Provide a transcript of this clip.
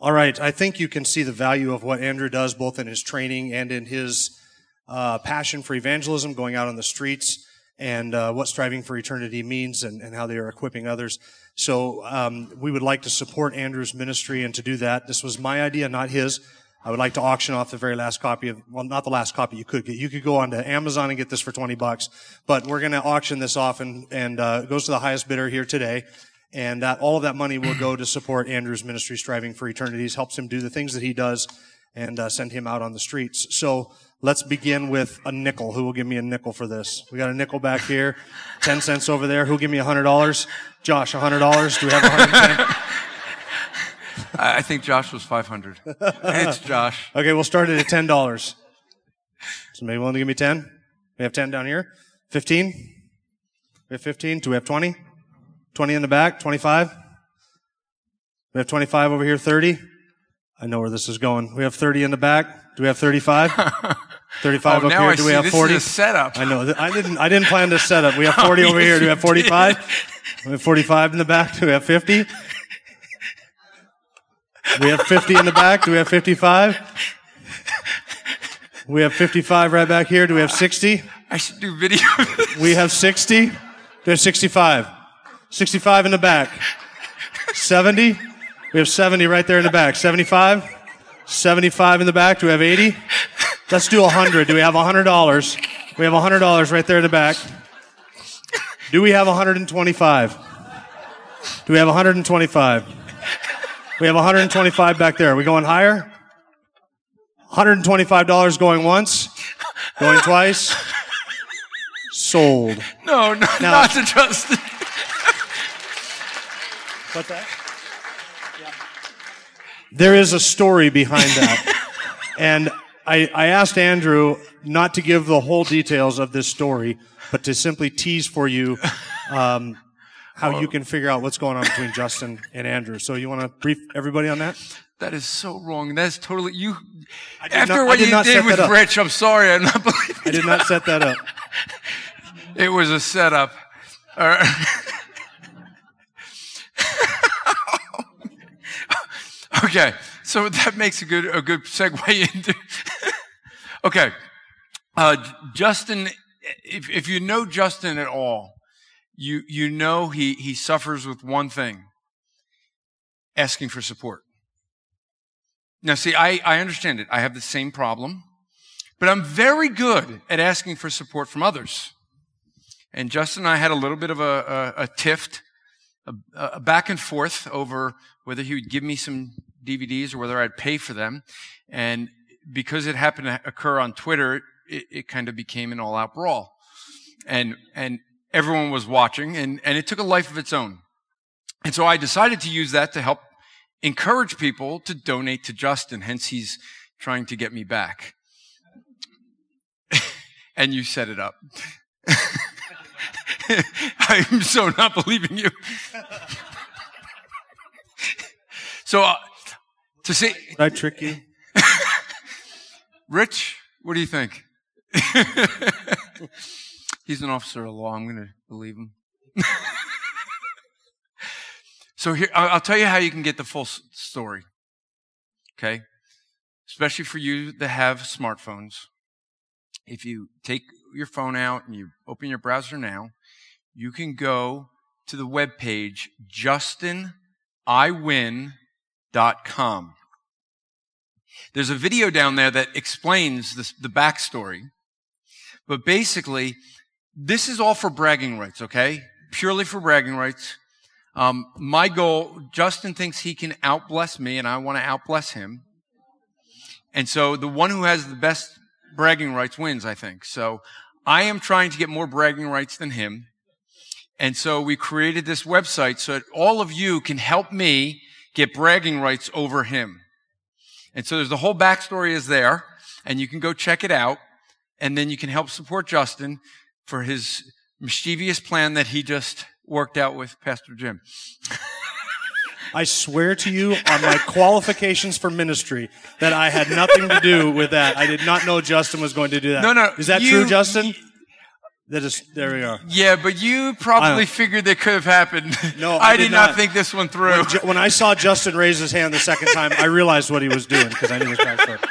All right. I think you can see the value of what Andrew does, both in his training and in his uh, passion for evangelism, going out on the streets, and uh, what striving for eternity means, and, and how they are equipping others. So um, we would like to support Andrew's ministry, and to do that, this was my idea, not his. I would like to auction off the very last copy of, well, not the last copy you could get. You could go onto Amazon and get this for 20 bucks, but we're going to auction this off and, and, uh, it goes to the highest bidder here today. And that, all of that money will go to support Andrew's ministry, Striving for Eternities, helps him do the things that he does and, uh, send him out on the streets. So let's begin with a nickel. Who will give me a nickel for this? We got a nickel back here, 10 cents over there. Who'll give me a hundred dollars? Josh, a hundred dollars? Do we have a hundred? I I think Josh was 500. it's Josh. Okay, we'll start it at ten dollars. Somebody willing to give me ten? We have ten down here. Fifteen? We have fifteen. Do we have twenty? Twenty in the back. Twenty-five. We have twenty-five over here. Thirty. I know where this is going. We have thirty in the back. Do we have thirty-five? Thirty-five Oh, up here. I Do see. we have this is a setup. I know. I didn't. I didn't plan this setup. We have oh, forty over here. Do we have forty-five? We have forty-five in the back. Do we have fifty? We have fifty in the back. Do we have fifty-five? We have fifty-five right back here. Do we have sixty? I should do video. We have sixty. Do we have sixty-five? Sixty-five in the back. Seventy. We have seventy right there in the back. Seventy-five. Seventy-five in the back. Do we have eighty? Let's do hundred. Do we have hundred dollars? We have hundred dollars right there in the back. Do we have hundred and twenty-five? Do we have hundred and twenty-five? We have hundred and twenty-five back there. Are we going higher? Hundred and twenty-five dollars going once, going twice. Sold. no, no, Now- not to Justin. What's that? There is a story behind that. and I, I asked Andrew not to give the whole details of this story, but to simply tease for you um, how you can figure out what's going on between Justin and Andrew. So you want to brief everybody on that? That is so wrong. That's totally you. did After not- I what did you did with. Rich, I'm sorry. I'm not believing. I did not set that up. It was a setup. All right. okay, so that makes a good a good segue into. okay, uh, Justin, if if you know Justin at all, you you know he he suffers with one thing: asking for support. Now, see, I I understand it. I have the same problem, but I'm very good at asking for support from others. And Justin and I had a little bit of a, a, a tiff, a, a back and forth over whether he would give me some DVDs or whether I'd pay for them. And because it happened to occur on Twitter, it, it kind of became an all-out brawl. And, and everyone was watching and, and it took a life of its own. And so I decided to use that to help encourage people to donate to Justin. Hence he's trying to get me back. and you set it up. I'm so not believing you. so, uh, to say, Did I trick you? Rich, what do you think? He's an officer of law. I'm going to believe him. so here, I'll I'll tell you how you can get the full story. Okay, especially for you that have smartphones. If you take your phone out and you open your browser now, you can go to the webpage justiniwin.com. There's a video down there that explains this, the backstory. But basically, this is all for bragging rights, okay? Purely for bragging rights. Um, my goal, Justin thinks he can outbless me, and I want to outbless him. And so the one who has the best bragging rights wins, I think. So I am trying to get more bragging rights than him. And so we created this website so that all of you can help me get bragging rights over him. And so there's the whole backstory is there, and you can go check it out, and then you can help support Justin for his mischievous plan that he just worked out with Pastor Jim. I swear to you on my qualifications for ministry that I had nothing to do with that. I did not know Justin was going to do that. No, no, Is that you- true, Justin? That is, there we are. Yeah, but you probably figured that could have happened. No, I I, did did not not. think this one through. Ju- When I saw Justin raise his hand the second time, I realized what he was doing because I knew his backstory.